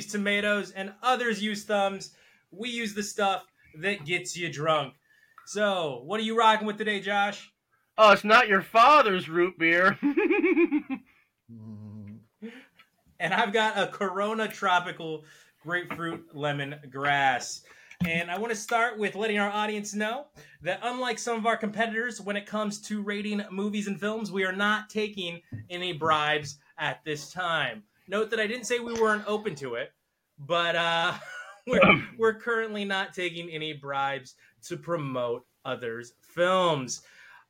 use tomatoes and others use thumbs. We use the stuff that gets you drunk. So, what are you rocking with today, Josh? Oh, it's not your father's root beer. and I've got a Corona Tropical Grapefruit Lemon Grass. And I want to start with letting our audience know that unlike some of our competitors, when it comes to rating movies and films, we are not taking any bribes at this time. Note that I didn't say we weren't open to it, but uh, we're, we're currently not taking any bribes to promote others' films.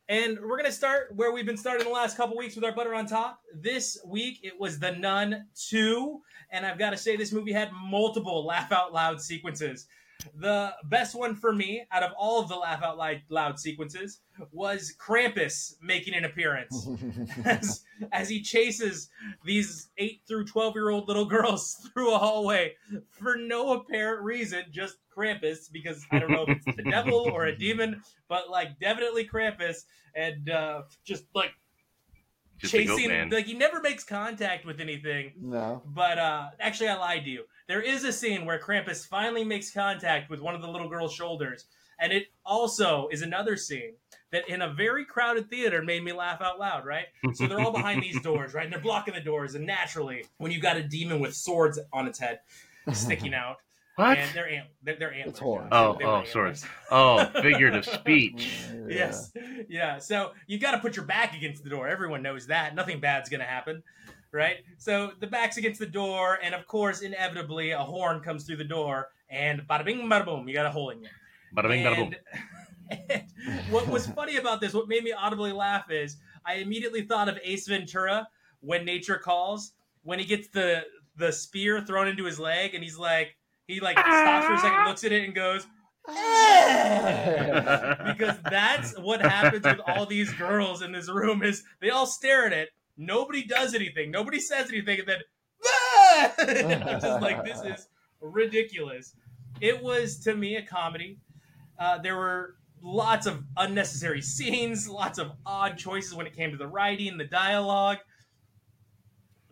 And we're going to start where we've been starting the last couple weeks with our butter on top. This week it was The Nun 2. And I've got to say, this movie had multiple laugh out loud sequences. The best one for me out of all of the laugh out loud sequences was Krampus making an appearance. As, as he chases these 8 through 12 year old little girls through a hallway for no apparent reason, just Krampus, because I don't know if it's the devil or a demon, but like definitely Krampus, and uh, just like Just chasing like he never makes contact with anything. No. but uh actually i lied to you there is a scene where krampus finally makes contact with one of the little girl's shoulders and it also is another scene that in a very crowded theater made me laugh out loud right so they're all behind these doors right and they're blocking the doors and naturally when you got a demon with swords on its head sticking out What? and they're ant- they're, they're antlers horrible. Josh. Oh, They were oh, sorry. Oh, figurative speech. Yes. Yeah. So you've got to put your back against the door. Everyone knows that. Nothing bad's going to happen. Right. So the back's against the door. And of course, inevitably, a horn comes through the door. And bada bing, bada boom, you got a hole in you. Bada bing, bada boom. What was funny about this, what made me audibly laugh is I immediately thought of Ace Ventura when nature calls, when he gets the the spear thrown into his leg and he's like, he like stops for a second, looks at it and goes, eh! because that's what happens with all these girls in this room is they all stare at it nobody does anything. Nobody says anything and then and i'm just like this is ridiculous. It was to me a comedy. Uh, there were lots of unnecessary scenes lots of odd choices when it came to the writing the dialogue.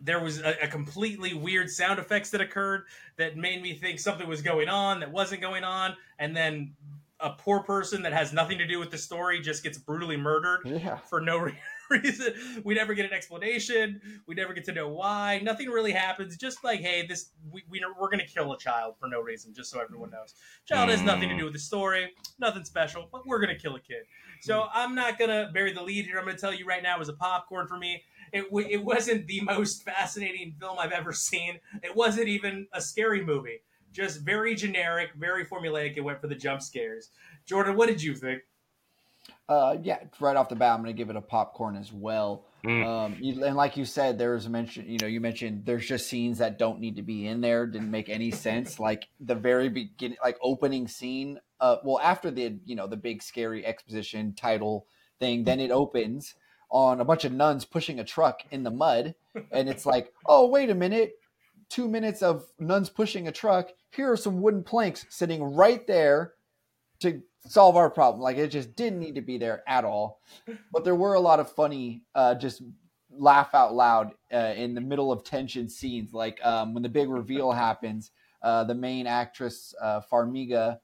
There was a, a completely weird sound effects that occurred that made me think something was going on that wasn't going on and then a poor person that has nothing to do with the story just gets brutally murdered Yeah. for no re- reason. We never get an explanation. We never get to know why. Nothing really happens. Just like, hey, this we, we we're gonna kill a child for no reason, just so everyone knows. Child has nothing to hmm. do with the story. Nothing special, but we're gonna kill a kid. So hmm. I'm not gonna bury the lead here. I'm gonna tell you right now, it was a popcorn for me. It, w- it wasn't the most fascinating film I've ever seen. It wasn't even a scary movie. Just very generic, very formulaic. It went for the jump scares. Jordan, what did you think? Uh, yeah, right off the bat, I'm going to give it a popcorn as well. Mm. Um, you, and like you said, there was a mention. You know, you mentioned there's just scenes that don't need to be in there. Didn't make any sense. Like the very beginning, like opening scene. Uh, well, after the you know the big scary exposition title thing, then it opens on a bunch of nuns pushing a truck in the mud, and it's like, oh wait a minute, two minutes of nuns pushing a truck. Here are some wooden planks sitting right there to solve our problem. Like it just didn't need to be there at all. But there were a lot of funny, uh, just laugh out loud uh, in the middle of tension scenes. Like um, when the big reveal happens, uh, the main actress uh, Farmiga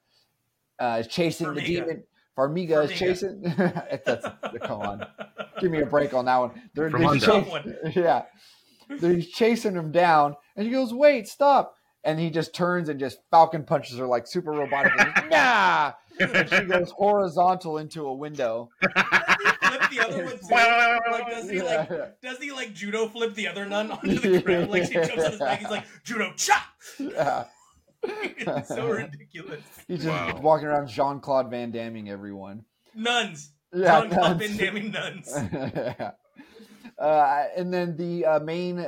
uh, is chasing the Farmiga. demon. Farmiga, is chasing. That's come on, give me a break on that one. They're, From they're under. Tough chas- one. yeah, they're chasing him down, and he goes, "Wait, stop!" And he just turns and just falcon punches her like super robotic. nah, and she goes horizontal into a window. Does he flip the other one too? Like, does he like Yeah. does he like judo flip the other nun onto the ground? Like she jumps on his back, he's like judo chop. Yeah. it's so ridiculous. He's just Wow. walking around Jean Claude Van Damming everyone. Nuns. Yeah, John Claude nuns. Van Damme nuns. Yeah. uh, and then the uh, main,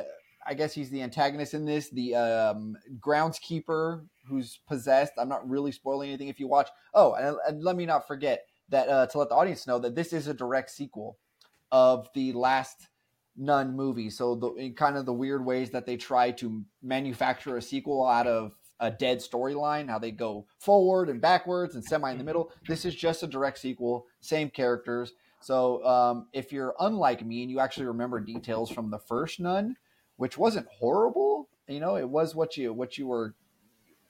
I guess he's the antagonist in this, the um, groundskeeper who's possessed. I'm not really spoiling anything if you watch. Oh, and, and let me not forget that uh, to let the audience know that this is a direct sequel of the last Nun movie. So the in kind of the weird ways that they try to manufacture a sequel out of a dead storyline, how they go forward and backwards and semi in the middle. This is just a direct sequel, same characters. So um, if you're unlike me and you actually remember details from the first Nun, which wasn't horrible, you know, it was what you what you were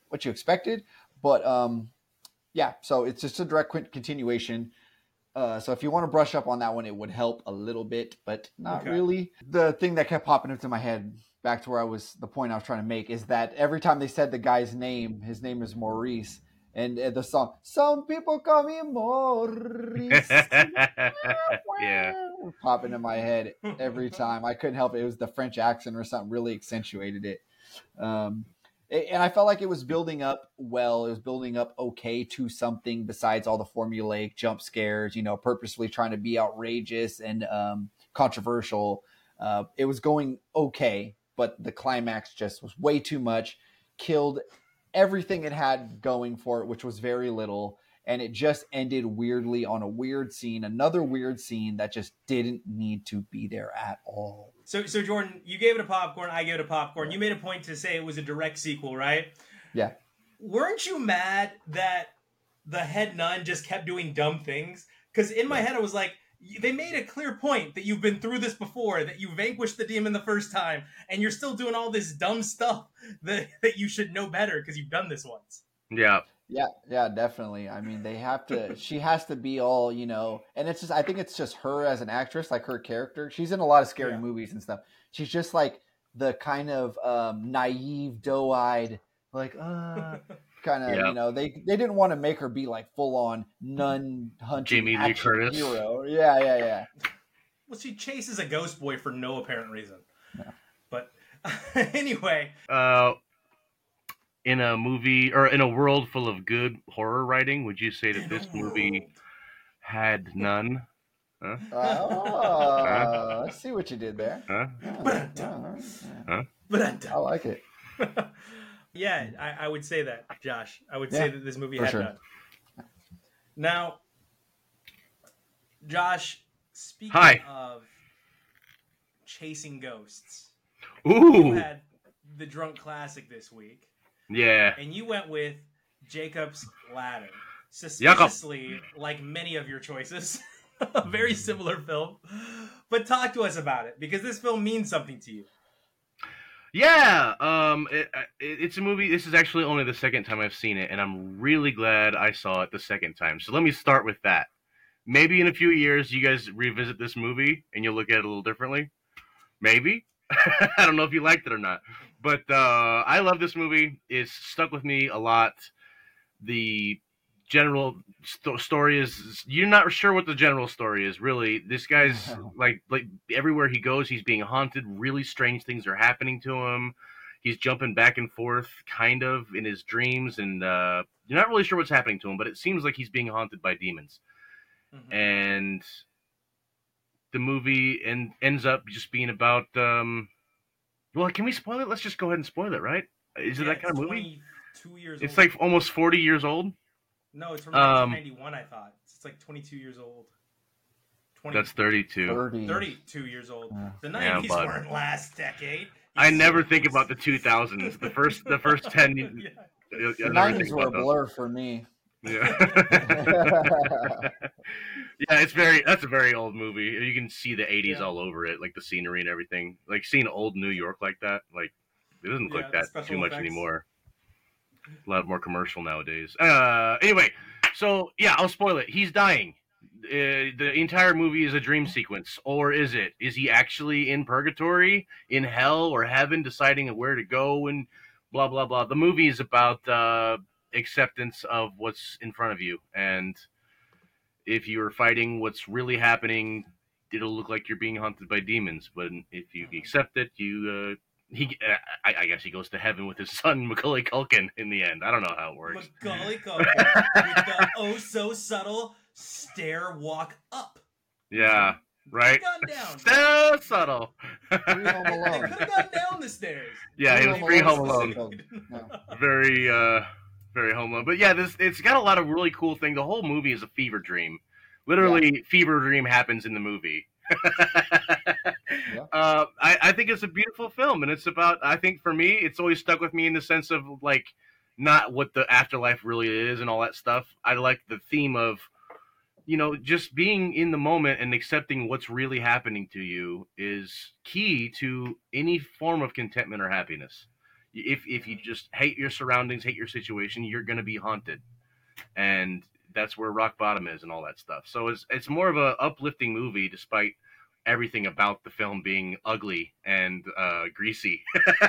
what you expected, but um, yeah. So it's just a direct continuation. Uh, so if you want to brush up on that one, it would help a little bit, but not Okay. really. The thing that kept popping into my head, back to where I was, the point I was trying to make, is that every time they said the guy's name, his name is Maurice, and uh, the song, "Some people call me Maurice," yeah. Pop into my head every time. I couldn't help it. It was the French accent or something really accentuated it. Um, and I felt like it was building up well. It was building up okay to something besides all the formulaic jump scares, you know, purposefully trying to be outrageous and um, controversial. Uh, it was going okay, but the climax just was way too much, killed everything it had going for it, which was very little. And it just ended weirdly on a weird scene, another weird scene that just didn't need to be there at all. So, so Jordan, you gave it a popcorn. I gave it a popcorn. You made a point to say it was a direct sequel, right? Yeah. Weren't you mad that the head nun just kept doing dumb things? Because in my head, I was like, they made a clear point that you've been through this before, that you vanquished the demon the first time, and you're still doing all this dumb stuff that, that you should know better because you've done this once. Yeah. Yeah, yeah, definitely. I mean, they have to. she has to be all you know, and it's just. I think it's just her as an actress, like her character. She's in a lot of scary Yeah. movies and stuff. She's just like the kind of um, naive, doe-eyed, like uh, kind of. Yeah. You know, they they didn't want to make her be like full on nun hunting Jamie Lee Curtis. hero. Yeah, yeah, yeah. Well, she chases a ghost boy for no apparent reason. Yeah. But anyway, Uh, in a movie or in a world full of good horror writing, would you say that this movie had none? Oh, I see what you did there. Huh? Yeah, yeah, yeah. But I like it. yeah, I, I would say that, Josh. I would Yeah, say that this movie had sure. none. Now, Josh, speaking Hi. of chasing ghosts, you Ooh, had the drunk classic this week, yeah. and you went with Jacob's Ladder. Suspiciously, like many of your choices, a very similar film. But talk to us about it because this film means something to you. Yeah, um, it, it, it's a movie. This is actually only the second time I've seen it, and I'm really glad I saw it the second time. So let me start with that. Maybe in a few years, you guys revisit this movie and you'll look at it a little differently. Maybe. I don't know if you liked it or not, but uh, I love this movie. It's stuck with me a lot. The general sto- story is you're not sure what the general story is really. This guy's like like everywhere he goes, he's being haunted. Really strange things are happening to him. He's jumping back and forth, kind of in his dreams, and uh, you're not really sure what's happening to him. But it seems like he's being haunted by demons Mhm. and the movie and ends up just being about um well can we spoil it let's just go ahead and spoil it right is it Yeah, that kind of movie 22 years it's old. like almost 40 years old No, it's from Um, 1991. I thought it's like 22 years old. 20, that's 32 30. 32 years old. Yeah. The Yeah, 90s bud. weren't last decade. You i never think goose. about the 2000s the first the first 10 yeah. The nineties were a about those. blur for me. yeah yeah it's very that's a very old movie. You can see the 80s Yeah. all over it like the scenery and everything. Like seeing old new york like that like it doesn't look Yeah, like that too much effects. anymore. A lot more commercial nowadays. Uh anyway so yeah i'll spoil it. He's dying. Uh, the entire movie is a dream sequence. Or is it? Is he actually in purgatory in hell or heaven deciding where to go and blah blah blah? The movie is about uh acceptance of what's in front of you. And if you're fighting what's really happening it'll look like you're being haunted by demons but if you accept it you uh he uh, I, I guess he goes to heaven with his son macaulay culkin in the end i don't know how it works Macaulay Culkin with the oh so subtle stair walk up. yeah right Could down. so subtle Free Home They could have gone down the stairs. yeah he was free home alone. No. very uh very alone but yeah this it's got a lot of really cool thing. The whole movie is a fever dream. Literally fever dream happens in the movie. Uh, I, I think it's a beautiful film and it's about i think for me it's always stuck with me in the sense of like not what the afterlife really is and all that stuff. I like the theme of you know just being in the moment and accepting what's really happening to you is key to any form of contentment or happiness if if you just hate your surroundings, hate your situation, you're gonna be haunted, and that's where rock bottom is and all that stuff. So it's it's more of a uplifting movie, despite everything about the film being ugly and uh, greasy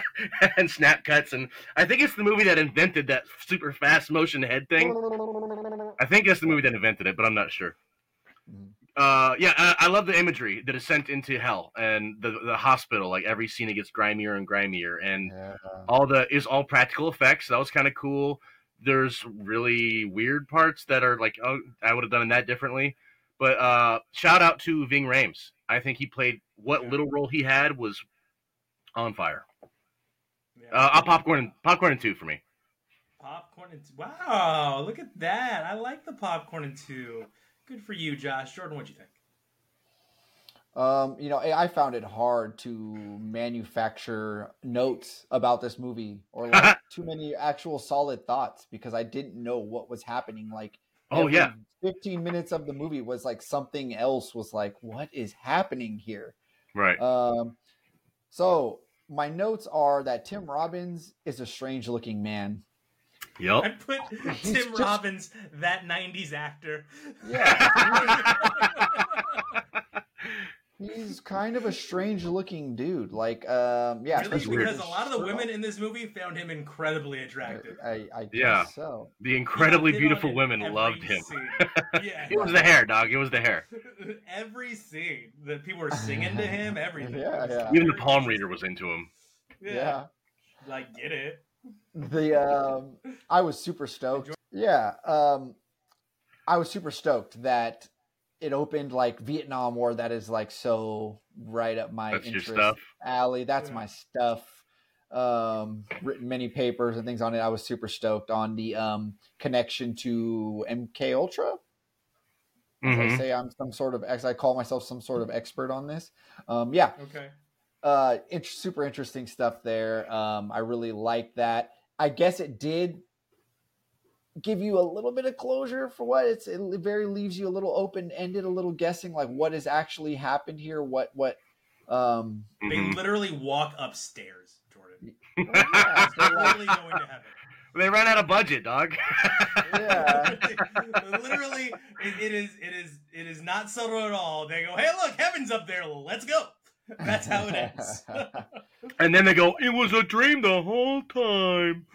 and snap cuts. And I think it's the movie that invented that super fast motion head thing. I think that's the movie that invented it, but I'm not sure. Mhm. Uh, yeah, I, I love the imagery, the descent into hell, and the the hospital. Like every scene, it gets grimier and grimier, and Yeah. all the is all practical effects. That was kind of cool. There's really weird parts that are like, oh, I would have done that differently. But uh, shout out to Ving Rhames. I think he played what Yeah. little role he had was on fire. Yeah. Uh, I'll popcorn, popcorn and two for me. Popcorn and two. Wow, look at that. I like the popcorn and two. Good for you, Josh. Jordan, what'd you think? Um, you know, I I found it hard to manufacture notes about this movie or like too many actual solid thoughts because I didn't know what was happening. Like, Oh yeah, 15 minutes of the movie was like something else was like, what is happening here? right. Um, so my notes are that Tim Robbins is a strange looking man. I Yep. put He's Tim just- Robbins, that 90s actor. Yeah, he's kind of a strange looking dude. Like, um, yeah, really? especially weird. Because a lot of the women in this movie found him incredibly attractive. I, I guess Yeah. so. The incredibly beautiful women loved him. Yeah. It was the hair, dog. It was the hair. every scene that people were singing to him, everything. Yeah, yeah. Even the palm reader was into him. Yeah. Yeah. Like, get it. The um, I was super stoked. Yeah, um, I was super stoked that it opened like Vietnam War. That is like so right up my That's interest alley. That's Yeah. my stuff. Um, written many papers and things on it. I was super stoked on the um connection to MK Ultra. As I say, I'm some sort of ex. I call myself some sort of expert on this. Um, yeah, Okay. Uh int- super interesting stuff there um i really like that i guess it did give you a little bit of closure for what it's it very leaves you a little open ended a little guessing like what has actually happened here what what um They Mhm. literally walk upstairs, Jordan. yeah, so, like, literally going to heaven. They ran out of budget, dog. Yeah. literally, it, it is it is it is not subtle at all. They go, "Hey, look, heaven's up there. Let's go." That's how it ends. and then they go, "It was a dream the whole time."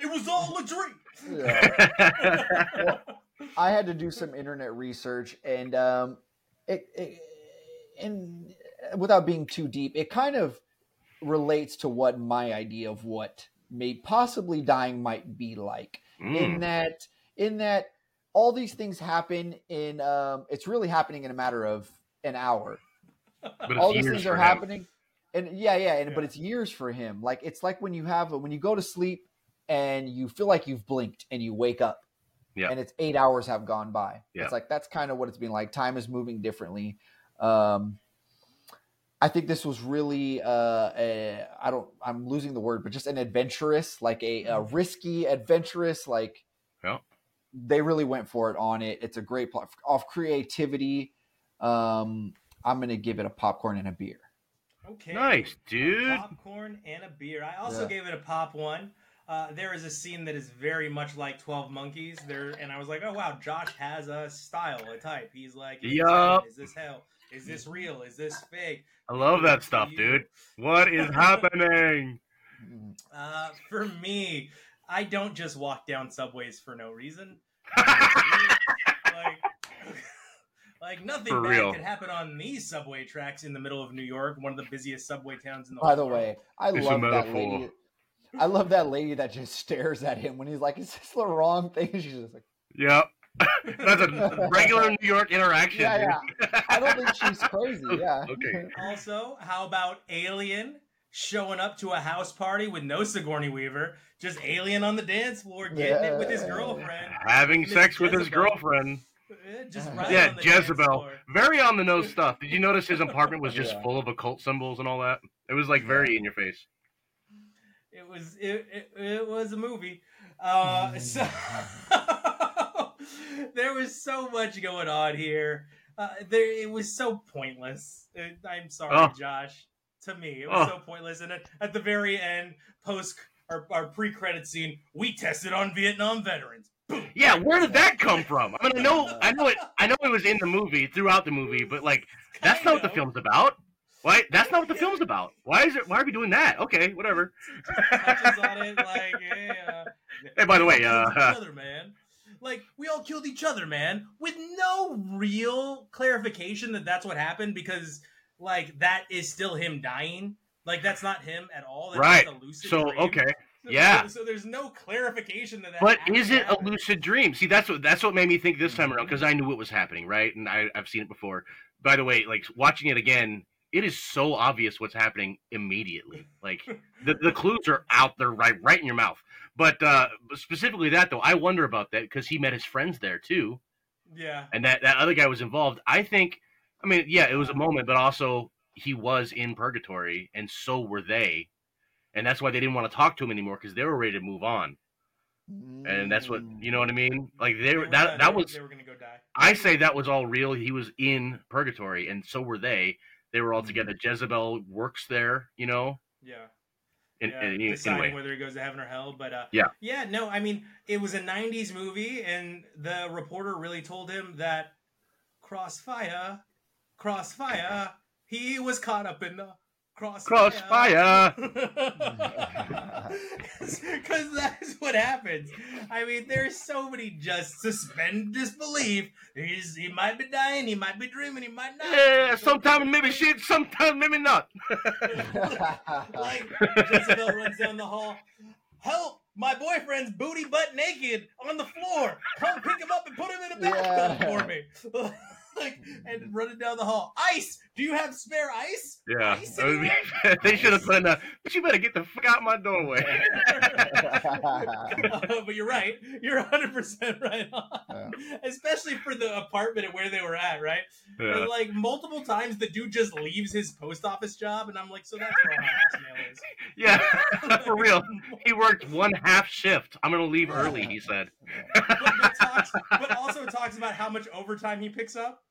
it was all a dream. yeah. I had to do some internet research, and um, it, it and without being too deep, it kind of relates to what my idea of what may possibly dying might be like. In Mm. that, in that, all these things happen in. Um, it's really happening in a matter of an hour. But all these things are him. happening, and yeah, yeah, and but it's years for him. Like it's like when you have when you go to sleep and you feel like you've blinked and you wake up Yeah. and it's eight hours have gone by. Yeah. It's like that's kind of what it's been like. Time is moving differently. Um, I think this was really uh, a, I don't I'm losing the word, but just an adventurous, like a, a risky, adventurous, like Yeah. they really went for it on it. It's a great plot off creativity. Um, I'm gonna give it a popcorn and a beer. Okay. Nice, dude. Popcorn and a beer. I also Yeah. gave it a pop one. Uh, there is a scene that is very much like Twelve Monkeys. There, and I was like, "Oh wow, Josh has a style, a type." He's like, "Is this Yup. Is this hell? Is this real? Is this fake?" I love that stuff, dude. What is happening? Uh, for me, I don't just walk down subways for no reason. like, like nothing For bad real. could happen on these subway tracks in the middle of New York, one of the busiest subway towns in the By the world. way, I It's love that lady. I love that lady that just stares at him when he's like, "Is this the wrong thing?" She's just like, yep. That's a regular New York interaction. "Yeah, yeah." I don't think she's crazy. Yeah. Okay. Also, how about Alien showing up to a house party with no Sigourney Weaver, just Alien on the dance floor, getting it with his girlfriend, Having sex with his Jezebel. girlfriend. Eh, just right Yeah, on the dance Jezebel. Very on the nose stuff. Did you notice his apartment was just Yeah. full of occult symbols and all that? It was like very in your face. It was it, it, it was a movie. Uh, so there was so much going on here. Uh, there it was so pointless. It- I'm sorry, Oh. Josh. To me, it was Oh. so pointless. And at, at the very end, post our, our pre-credit scene. We tested on Vietnam veterans. Yeah, where did that come from? I mean, I know, I know it, I know it was in the movie throughout the movie, but like, that's not what the film's about. Why? That's not what the film's about. Why is it? Why are we doing that? Okay, whatever. it like yeah. Hey, by the way, We all killed uh, other, man. Like we all killed each other, man, with no real clarification that that's what happened because like that is still him dying. Like that's not him at all. That's Right. just a lucid So dream. okay, yeah. So, there's no clarification that that. but is it a lucid dream? See, that's what that's what made me think this time around because I knew what was happening, right? And I, I've seen it before. By the way, like watching it again, it is so obvious what's happening immediately. Like the the clues are out there, right, right in your mouth. But uh, specifically that though, I wonder about that because he met his friends there too. Yeah. and that that other guy was involved. I think, I mean, yeah, it was a moment, but also he was in purgatory, and so were they, and that's why they didn't want to talk to him anymore because they were ready to move on, and that's what you know what I mean. Like they were that that was They were gonna go die. I say that was all real. He was in purgatory, and so were they. They were all Mhm. together. Jezebel works there, you know. Yeah. In, yeah, in- deciding anyway, whether he goes to heaven or hell. But uh, Yeah. yeah, no, I mean, it was a '90s movie, and the reporter really told him that Crossfire, Crossfire, he was caught up in the crossfire. Because that's what happens. I mean, there's so many just suspend disbelief. He's, he might be dying, he might be dreaming, he might not. yeah, sometimes maybe shit, sometimes maybe not. like Jezebel runs down the hall. Help! My boyfriend's booty butt naked on the floor. Come pick him up and put him in a bathtub Yeah. for me. like and running down the hall. Ice! Do you have spare ice? Yeah, Ice I mean, they should have put in a. But you better get the fuck out my doorway. but you're right. You're 100 percent right on. Especially for the apartment and where they were at, right? Yeah. And, like multiple times, the dude just leaves his post office job, and I'm like, so that's where my last mail is. Yeah, for real. He worked one half shift. I'm gonna leave early. He said. but, but, talks, but also talks about how much overtime he picks up.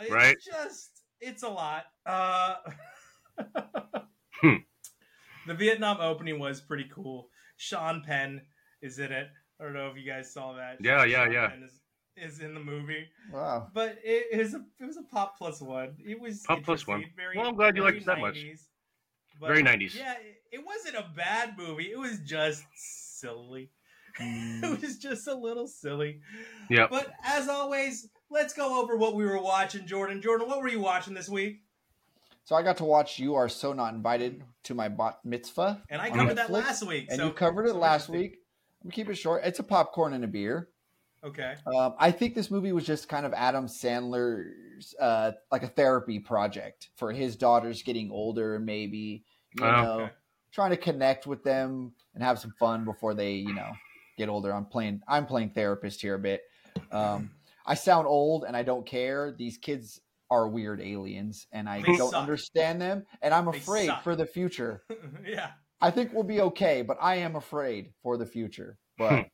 It's Right. just, it's a lot. Uh, Hmm. The Vietnam opening was pretty cool. Sean Penn is in it. I don't know if you guys saw that. Yeah, yeah, Sean yeah. Penn is, is in the movie, wow. but it, it was a it was a pop plus one. It was Pop plus one. Very, Well, I'm glad you very liked it that much. But, Very 90s. Yeah, it, it wasn't a bad movie. It was just silly. It was just a little silly. Yeah. But as always, let's go over what we were watching, Jordan. Jordan, what were you watching this week? So I got to watch You Are So Not Invited to My Bat Mitzvah. And I covered that last week. And so- you covered it so last week. I'm gonna keep it short. It's a popcorn and a beer. Okay. Um, I think this movie was just kind of Adam Sandler's uh, like a therapy project for his daughters getting older, maybe you Oh. know, Okay. trying to connect with them and have some fun before they, you know, get older. I'm playing I'm playing therapist here a bit. Um, I sound old and I don't care. These kids are weird aliens and I They don't suck. understand them and I'm They afraid suck. for the future. yeah. I think we'll be okay, but I am afraid for the future. But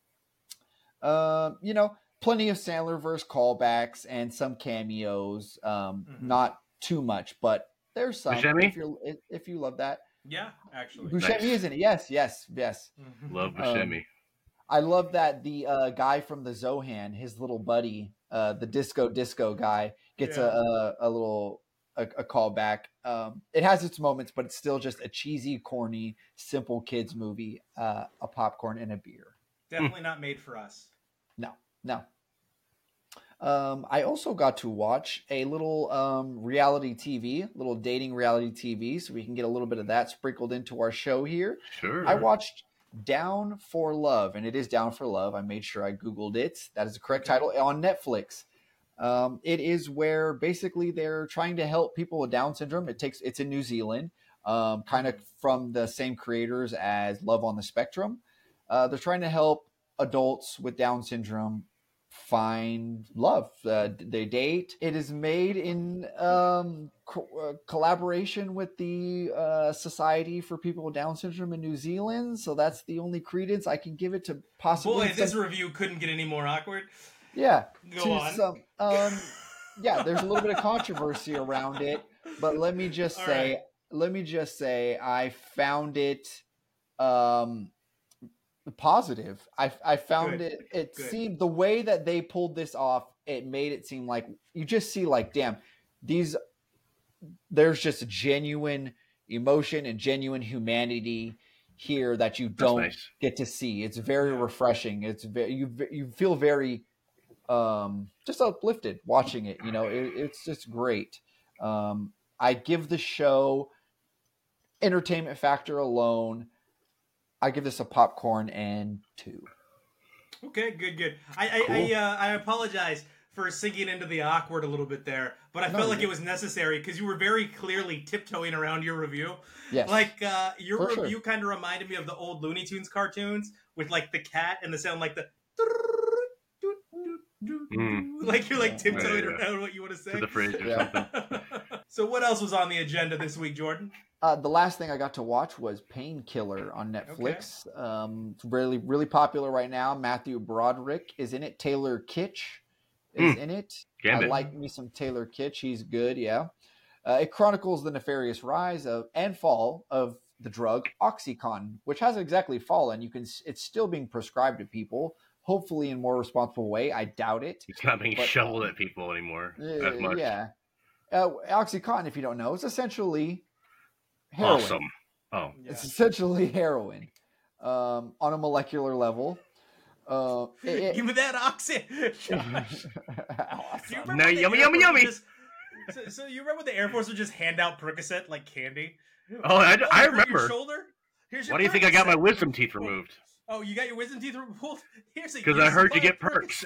um, you know, plenty of Sandler verse callbacks and some cameos. Um, Mhm. not too much, but there's some. Buscemi? If you if, if you love that, Yeah, actually. Buscemi Nice. is in it. Yes, yes, yes. Mhm. Love Um, I love that the uh, guy from the Zohan, his little buddy, uh, the disco disco guy, gets Yeah. a, a a little a, a callback. Um, it has its moments, but it's still just a cheesy, corny, simple kids movie. Uh, a popcorn and a beer. Definitely not made for us. No, no. Um, I also got to watch a little um, reality TV, little dating reality TV, so we can get a little bit of that sprinkled into our show here. Sure. I watched Down for Love, and it is Down for Love. I made sure I Googled it. That is the correct title on Netflix. Um, it is where basically they're trying to help people with Down syndrome. It takes it's in New Zealand, um, kind of from the same creators as Love on the Spectrum. Uh, they're trying to help adults with Down syndrome find love. Uh, they date. It is made in um, co- uh, collaboration with the uh, Society for People with Down Syndrome in New Zealand. So that's the only credence I can give it to possibly. Boy, this review couldn't get any more awkward. yeah. Go on. some- um, yeah, there's a little bit of controversy around it, but let me just All say, right. let me just say, I found it um, positive. I I found Good. it. It Good. seemed the way that they pulled this off. It made it seem like you just see like, damn, these. There's just genuine emotion and genuine humanity here that you don't nice. get to see. It's very refreshing. It's very you you feel very um just uplifted watching it. You know, it, it's just great. Um, I give the show entertainment factor alone. I give this a popcorn and two. Okay, good, good. I I Cool. I, uh, I apologize for sinking into the awkward a little bit there, but I No, felt like you- it was necessary because you were very clearly tiptoeing around your review. Yes, Like uh, your For sure. review kind of reminded me of the old Looney Tunes cartoons with like the cat and the sound like the. Mm. Like you're like tiptoeing Yeah, yeah, yeah. around what you want to say. To the fridge or Yeah. something. so what else was on the agenda this week, Jordan? Uh, the last thing I got to watch was Painkiller on Netflix. Um, it's really, really popular right now. Matthew Broderick is in it. Taylor Kitsch is in it. I like me some Taylor Kitsch. He's good. Yeah. Uh, it chronicles the nefarious rise of and fall of the drug OxyContin, which hasn't exactly fallen. You can. It's still being prescribed to people, hopefully in more responsible way. I doubt it. It's not being But- shoveled at people anymore as Uh, much. yeah. Uh, OxyContin, if you don't know, is essentially heroin. Awesome. Oh, Yeah. It's essentially heroin um, on a molecular level. Uh, it- Give me that oxy. it- Josh. Do you Awesome. remember Now, when yummy, yummy, yummy. just- so, so you remember the Air Force would just hand out Percocet like candy? Oh, I- I you hurt your remember. shoulder? Here's your why do you think I got my wisdom teeth removed? Oh, you got your wisdom teeth removed? Here's a 'Cause year's I heard you get perks.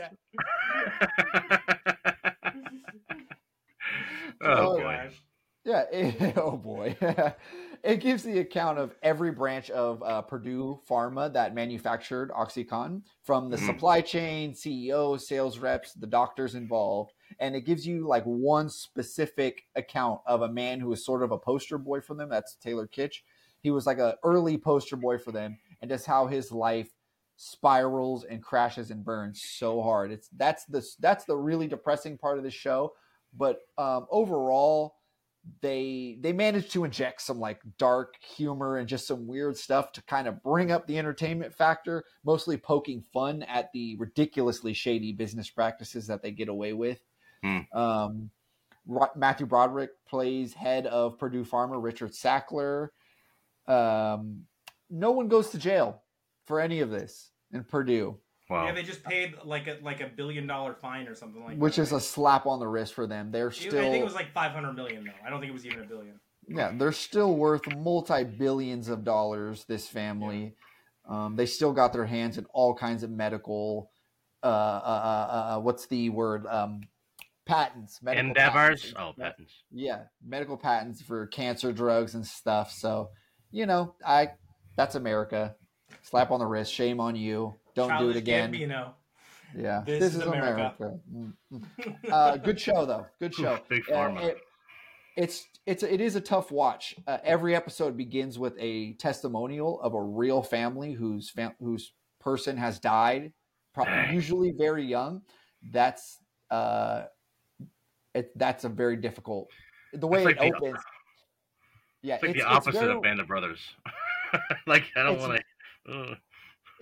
Oh Oh, boy. gosh. Yeah. it- oh boy. it gives the account of every branch of uh, Purdue Pharma that manufactured OxyContin, from the Mhm. supply chain, CEOs, sales reps, the doctors involved, and it gives you like one specific account of a man who was sort of a poster boy for them. That's Taylor Kitsch. He was like a early poster boy for them, and just how his life spirals and crashes and burns so hard. It's that's the that's the really depressing part of the show. But um, overall, they they managed to inject some like dark humor and just some weird stuff to kind of bring up the entertainment factor, mostly poking fun at the ridiculously shady business practices that they get away with. Hmm. Um, Matthew Broderick plays head of Purdue Pharma Richard Sackler. Um, no one goes to jail for any of this in Purdue, Wow. Yeah, they just paid like a like a billion dollar fine or something like that. which that. is a slap on the wrist for them. They're still I think it was like 500 million though. I don't think it was even a billion. Yeah, they're still worth multi billions of dollars. This family, um, they still got their hands in all kinds of medical. Uh, uh, uh, uh, what's the word? Um, patents. Medical Endeavors. patents. Oh, patents. Yeah, medical patents for cancer drugs and stuff. So, you know, I that's America. Slap on the wrist. Shame on you. Don't do it again. Gambino. Yeah, This this, is is America. America. Mm, uh, good show though. Good show. Big Uh, pharma. it- it's it's it is a tough watch. Uh, every episode begins with a testimonial of a real family whose fam- whose person has died, pro- Dang. usually very young. That's uh, it, that's a very difficult. The way It's it the- opens. Yeah, It's like it's, the it's opposite very- of Band of Brothers. like I don't want to.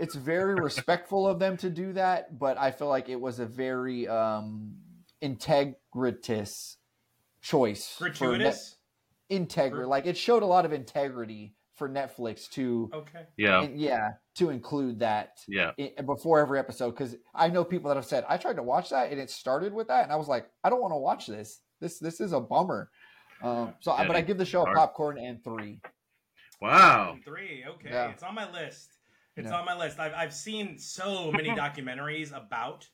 It's very respectful of them to do that, but I feel like it was a very um integritous choice. for Net- Gratuitous. Integri like it showed a lot of integrity for Netflix to Okay. Yeah. in- yeah, to include that Yeah. i- before every episode cuz I know people that have said I tried to watch that and it started with that and I was like I don't want to watch this. This this is a bummer. Um, so, Yeah, but I give the show a popcorn and three. Wow. Three. Okay. Yeah. It's on my list. It's on my list. I've, I've seen so many documentaries about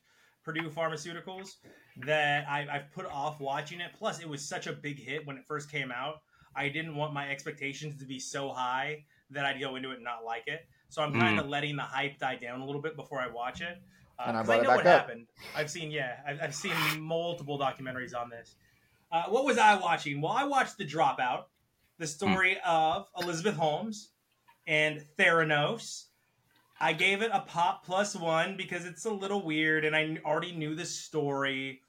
Purdue Pharmaceuticals that I, I've put off watching it. Plus, it was such a big hit when it first came out. I didn't want my expectations to be so high that I'd go into it and not like it. So I'm kind of letting the hype die down a little bit before I watch it. Uh, And I it know what up. happened. I've seen, yeah, I've, I've seen multiple documentaries on this. Uh, what was I watching? Well, I watched The Dropout, the story of Elizabeth Holmes and Theranos. I gave it a pop plus one because it's a little weird and I already knew the story.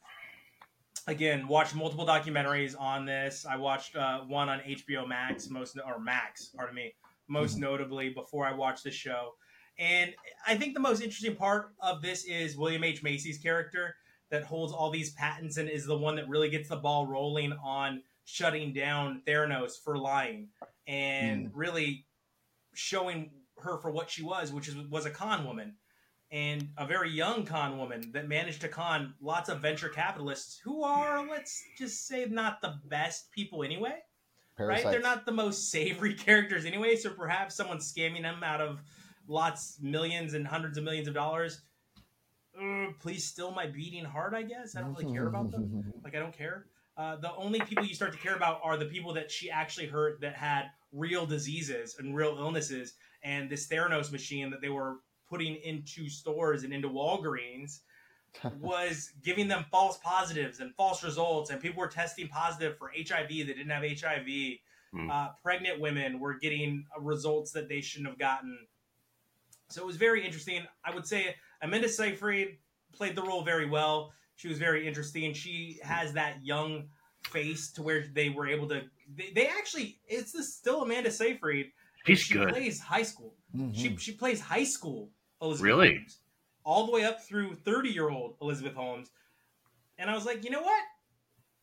Again, watched multiple documentaries on this. I watched uh, one on HBO Max, most or Max, pardon me, most notably before I watched the show. And I think the most interesting part of this is William H Macy's character that holds all these patents and is the one that really gets the ball rolling on shutting down Theranos for lying and Mm. really showing her for what she was, which is was a con woman and a very young con woman that managed to con lots of venture capitalists who are, let's just say, not the best people anyway. Right? They're not the most savory characters anyway, so perhaps someone's scamming them out of lots, millions, and hundreds of millions of dollars. Uh, please still my beating heart, I guess. I don't really care about them. Like, I don't care. Uh, the only people you start to care about are the people that she actually hurt that had real diseases and real illnesses. And this Theranos machine that they were putting into stores and into Walgreens was giving them false positives and false results. And people were testing positive for HIV that didn't have HIV. Hmm. Uh, pregnant women were getting uh, results that they shouldn't have gotten. So it was very interesting. I would say Amanda Seyfried played the role very well. She was very interesting. She has that young face to where they were able to. They, they actually, it's the, still Amanda Seyfried. But She's she good. plays high school. She Mhm. she plays high school Elizabeth Really? Holmes, all the way up through thirty year old Elizabeth Holmes, and I was like, you know what?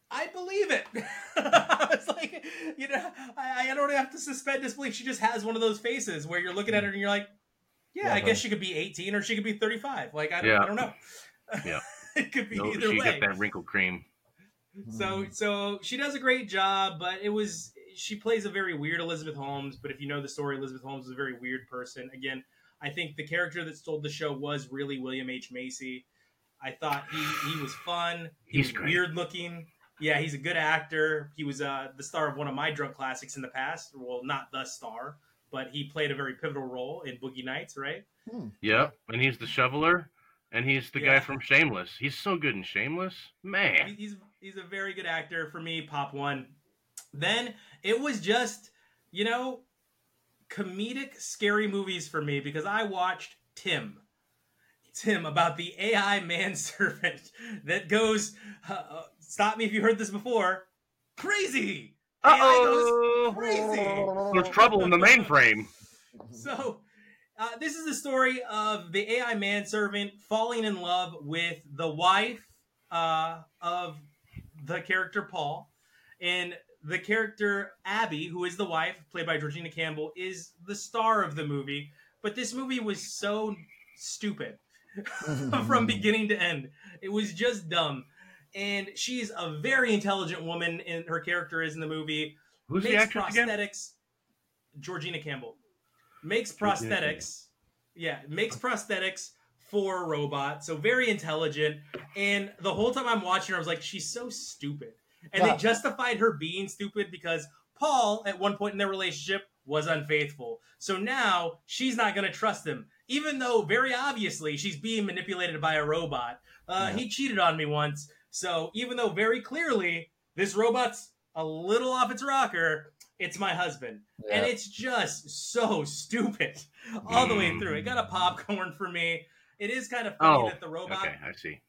I believe it. I was like, you know, I, I don't have to suspend disbelief. She just has one of those faces where you're looking at her and you're like, yeah, Yeah, I but- guess she could be 18 or she could be 35. Like, I don't, Yeah. I don't know. Yeah. it could be No, either she way. got that wrinkle cream. So so she does a great job, but it was she plays a very weird Elizabeth Holmes. But if you know the story, Elizabeth Holmes is a very weird person. Again, I think the character that stole the show was really William H Macy. I thought he he was fun. He He's was great. weird looking. Yeah, he's a good actor. He was uh, the star of one of my drunk classics in the past. Well, not the star, but he played a very pivotal role in Boogie Nights, right? Yep, and he's the shoveler, and he's the Yeah. guy from Shameless. He's so good in Shameless, man. he's he's a very good actor for me pop one then it was just you know comedic scary movies for me because i watched tim. Tim about the ai manservant that goes uh, uh, stop me if you heard this before. Crazy! Uh AI oh, crazy! There's trouble in the mainframe. so uh, this is the story of the AI manservant falling in love with the wife uh, of the character Paul, and the character Abby, who is the wife, played by Georgina Campbell, is the star of the movie. But this movie was so stupid from beginning to end. It was just dumb. And she's a very intelligent woman, and her character is in the movie Who's the makes actress again? prosthetics. Georgina Campbell makes prosthetics. Yeah, makes prosthetics for a robot. So very intelligent. And the whole time I'm watching her, I was like, she's so stupid. And Yeah. they justified her being stupid because Paul, at one point in their relationship, was unfaithful. So now she's not going to trust him, even though very obviously she's being manipulated by a robot. Uh, Yeah. He cheated on me once. So even though very clearly this robot's a little off its rocker, it's my husband. And it's just so stupid all the way Mm. through. It got a popcorn for me. It is kind of funny Oh, that the robot Okay, I see.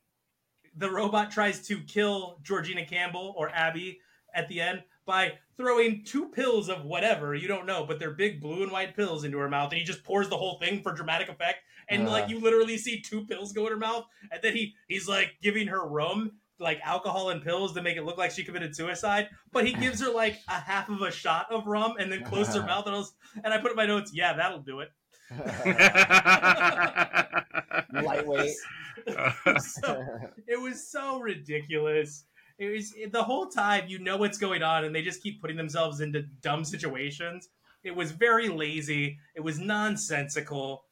The robot tries to kill Georgina Campbell or Abby at the end by throwing two pills of whatever you don't know, but they're big blue and white pills into her mouth, and he just pours the whole thing for dramatic effect. And Uh. like you literally see two pills go in her mouth, and then he he's like giving her rum, like alcohol and pills to make it look like she committed suicide. But he gives her like a half of a shot of rum and then closes her mouth. And I was and I put in my notes, yeah, that'll do it. Lightweight. it was so ridiculous. It was it- the whole time you know what's going on, and they just keep putting themselves into dumb situations. It was very lazy. It was nonsensical.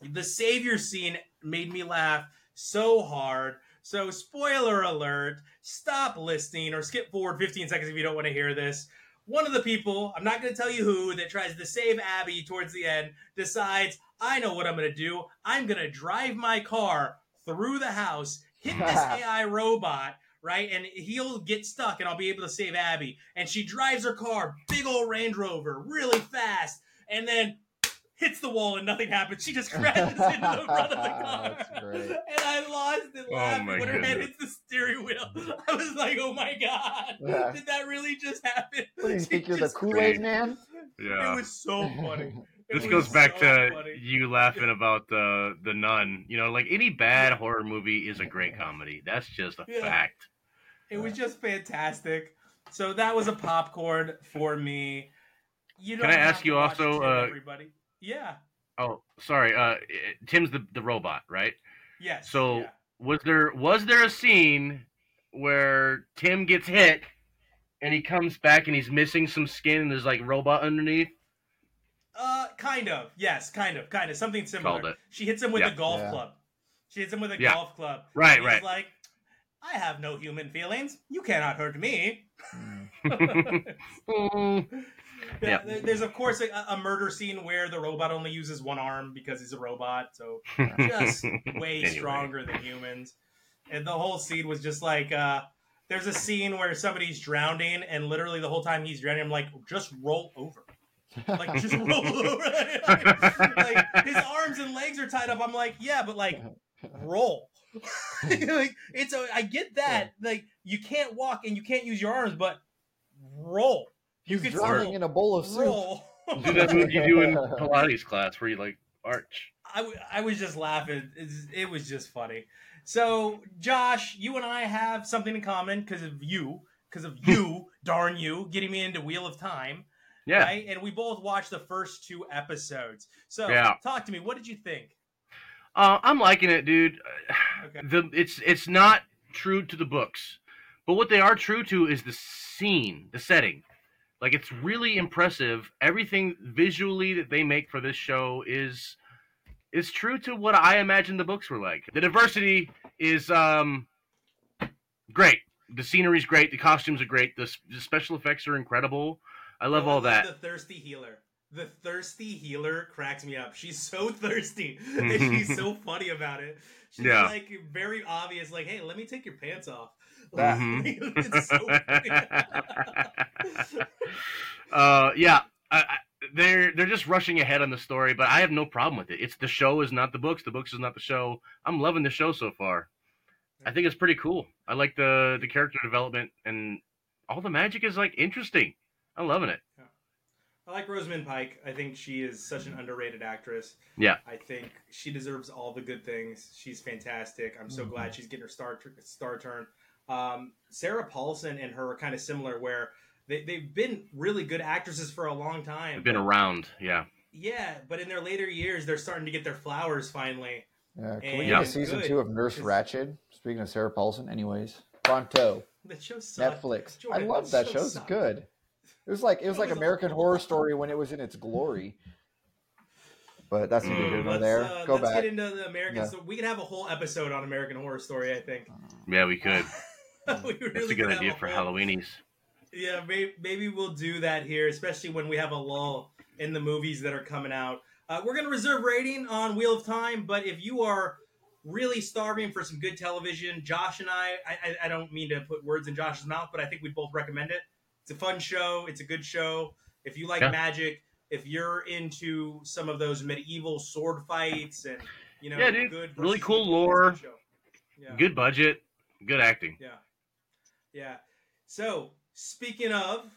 The savior scene made me laugh so hard. So, spoiler alert, stop listening or skip forward 15 seconds if you don't want to hear this. One of the people, I'm not going to tell you who, that tries to save Abby towards the end decides, I know what I'm going to do. I'm going to drive my car through the house, hit this AI robot, right? And he'll get stuck and I'll be able to save Abby. And she drives her car, big old Range Rover, really fast, and then hits the wall and nothing happens. She just crashes into the front of the car. That's great. And I lost it Oh laughing my when her head goodness. hits the steering wheel. I was like, oh my god, Yeah. did that really just happen? What do you think you're the Kool Aid man? Yeah. It was so funny. This goes back so to funny. you laughing about the the nun. You know, like any bad horror movie is a great comedy. That's just a Yeah. fact. It was just fantastic. So that was a popcorn for me. You know Can I ask you also, Tim, uh, everybody. Yeah. Oh, sorry. Uh, Tim's the the robot, right? Yes. So yeah. was there was there a scene where Tim gets hit and he comes back and he's missing some skin and there's like robot underneath? Uh, kind of. Yes, kind of, kind of something similar. She hits him with Yeah. a golf Yeah. club. She hits him with a Yeah. golf club. Right, And he's right. Like, I have no human feelings. You cannot hurt me. Yeah, Yeah. There's of course a, a murder scene where the robot only uses one arm because he's a robot, so just way Anyway. stronger than humans. And the whole scene was just like, uh, there's a scene where somebody's drowning, and literally the whole time he's drowning, I'm like, just roll over. Like, just roll over. like, his arms and legs are tied up. I'm like, yeah, but like, roll. like, it's a, I get that. Like, you can't walk and you can't use your arms, but roll. You He's can drowning in a bowl of soup. roll. Do that move you do in Pilates class where you like arch. I, w- I was just laughing. It's, it was just funny. So, Josh, you and I have something in common because of you, because of you, darn you, getting me into Wheel of Time, Yeah. right? And we both watched the first two episodes. So, Yeah. talk to me. What did you think? Uh, I'm liking it, dude. Okay. The it's it's not true to the books, but what they are true to is the scene, the setting. Like it's really impressive. Everything visually that they make for this show is is true to what I imagine the books were like. The diversity is um great. The scenery's great. The costumes are great. The, the special effects are incredible. I love all that. The thirsty healer. The thirsty healer cracks me up. She's so thirsty, and she's so funny about it. She's Yeah. like very obvious. Like, hey, let me take your pants off. Mhm. it's so funny. uh, yeah, I, I, they're they're just rushing ahead on the story, but I have no problem with it. It's the show is not the books. The books is not the show. I'm loving the show so far. I think it's pretty cool. I like the the character development and all the magic is like interesting. I'm loving it. I like Rosamund Pike. I think she is such an underrated actress. Yeah. I think she deserves all the good things. She's fantastic. I'm so Mhm. glad she's getting her star star turn. Um, Sarah Paulson and her are kind of similar, where they they've been really good actresses for a long time. I've been but- around. Yeah. Yeah, but in their later years, they're starting to get their flowers finally. Yeah, can we And get a season good, two of Nurse 'cause- Ratched? Speaking of Sarah Paulson, anyways, Pronto, That show sucked. Netflix. Jordan, I love that that show show. It's good. It was like it was like American. Horror Story when it was in its glory. But that's neither Mm. here nor there. uh, Go let's back. get into the American. Yeah. So we could have a whole episode on American Horror Story. I think. Yeah, we could. we really That's a good have idea for whole- Halloweenies. Yeah, maybe, maybe we'll do that here, especially when we have a lull in the movies that are coming out. Uh, we're going to reserve rating on Wheel of Time, but if you are really starving for some good television, Josh and I, I, I- I don't mean to put words in Josh's mouth, but I think we both recommend it. It's a fun show. It's a good show. If you like Yeah. magic, if you're into some of those medieval sword fights and you know, Yeah, dude. good Really cool lore. good. Yeah. Good budget. Good acting. Yeah. Yeah. So, speaking of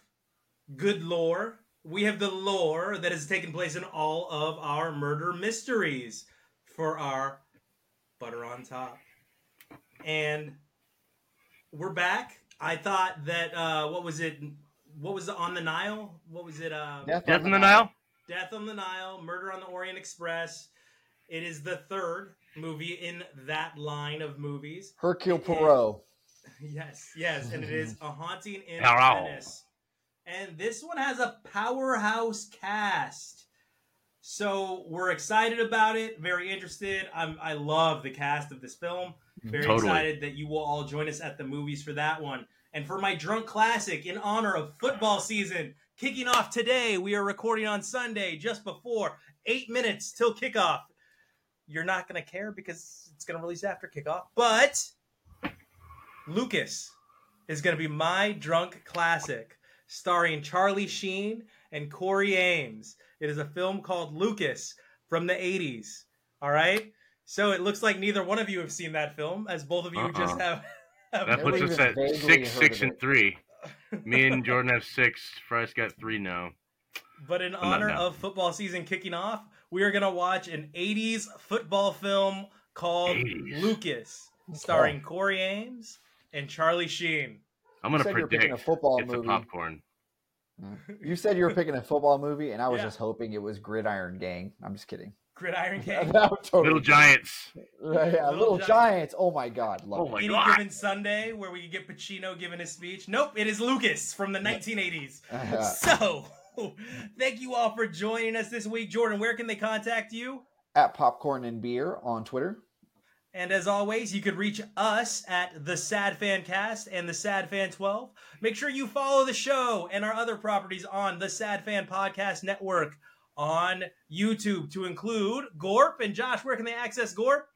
good lore, we have the lore that has taken place in all of our murder mysteries for our butter on top. And we're back. I thought that uh what was it what was it on the Nile? What was it uh Death, Death in the Nile. Death on the Nile, Murder on the Orient Express. It is the third movie in that line of movies. Hercule Poirot. Yes, yes, and it is a haunting in Poirot. Venice. And this one has a powerhouse cast. So we're excited about it, very interested. I'm I love the cast of this film. Very Totally. excited that you will all join us at the movies for that one. And for my drunk classic in honor of football season kicking off today, we are recording on Sunday just before 8 minutes till kickoff. You're not going to care because it's going to release after kickoff. But Lucas is going to be my drunk classic, starring Charlie Sheen and Corey Ames. It is a film called Lucas from the 80s. All right? So it looks like neither one of you have seen that film, as both of you Uh-uh. just have. have That puts us at six, six, and it. three. Me and Jordan have six. Fry's got three now. But in not honor of football season kicking off, we are going to watch an 80s football film called 80s. Lucas, starring Corey Ames and Charlie Sheen. I'm gonna said you were picking predict a football it's movie. a popcorn. You said you were picking a football movie, and I was Yeah. just hoping it was Gridiron Gang. I'm just kidding. Gridiron Gang. That would totally- Little Giants. Yeah, Little Little, Gi- Giants. Oh my God, love Oh it. my Any God. given Sunday, where we could get Pacino giving his speech. Nope, it is Lucas from the 1980s. Uh, So, thank you all for joining us this week. Jordan, where can they contact you? at Popcorn and Beer on Twitter. And as always, you could reach us at the Sad Fan Cast and the Sad Fan 12. Make sure you follow the show and our other properties on the Sad Fan Podcast Network on YouTube to include Gorp and Josh. Where can they access Gorp?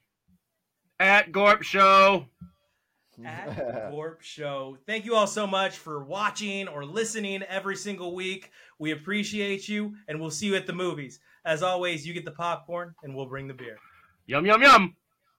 At Gorp Show. At Gorp Show. Thank you all so much for watching or listening every single week. We appreciate you, and we'll see you at the movies. As always, you get the popcorn, and we'll bring the beer. Yum yum yum.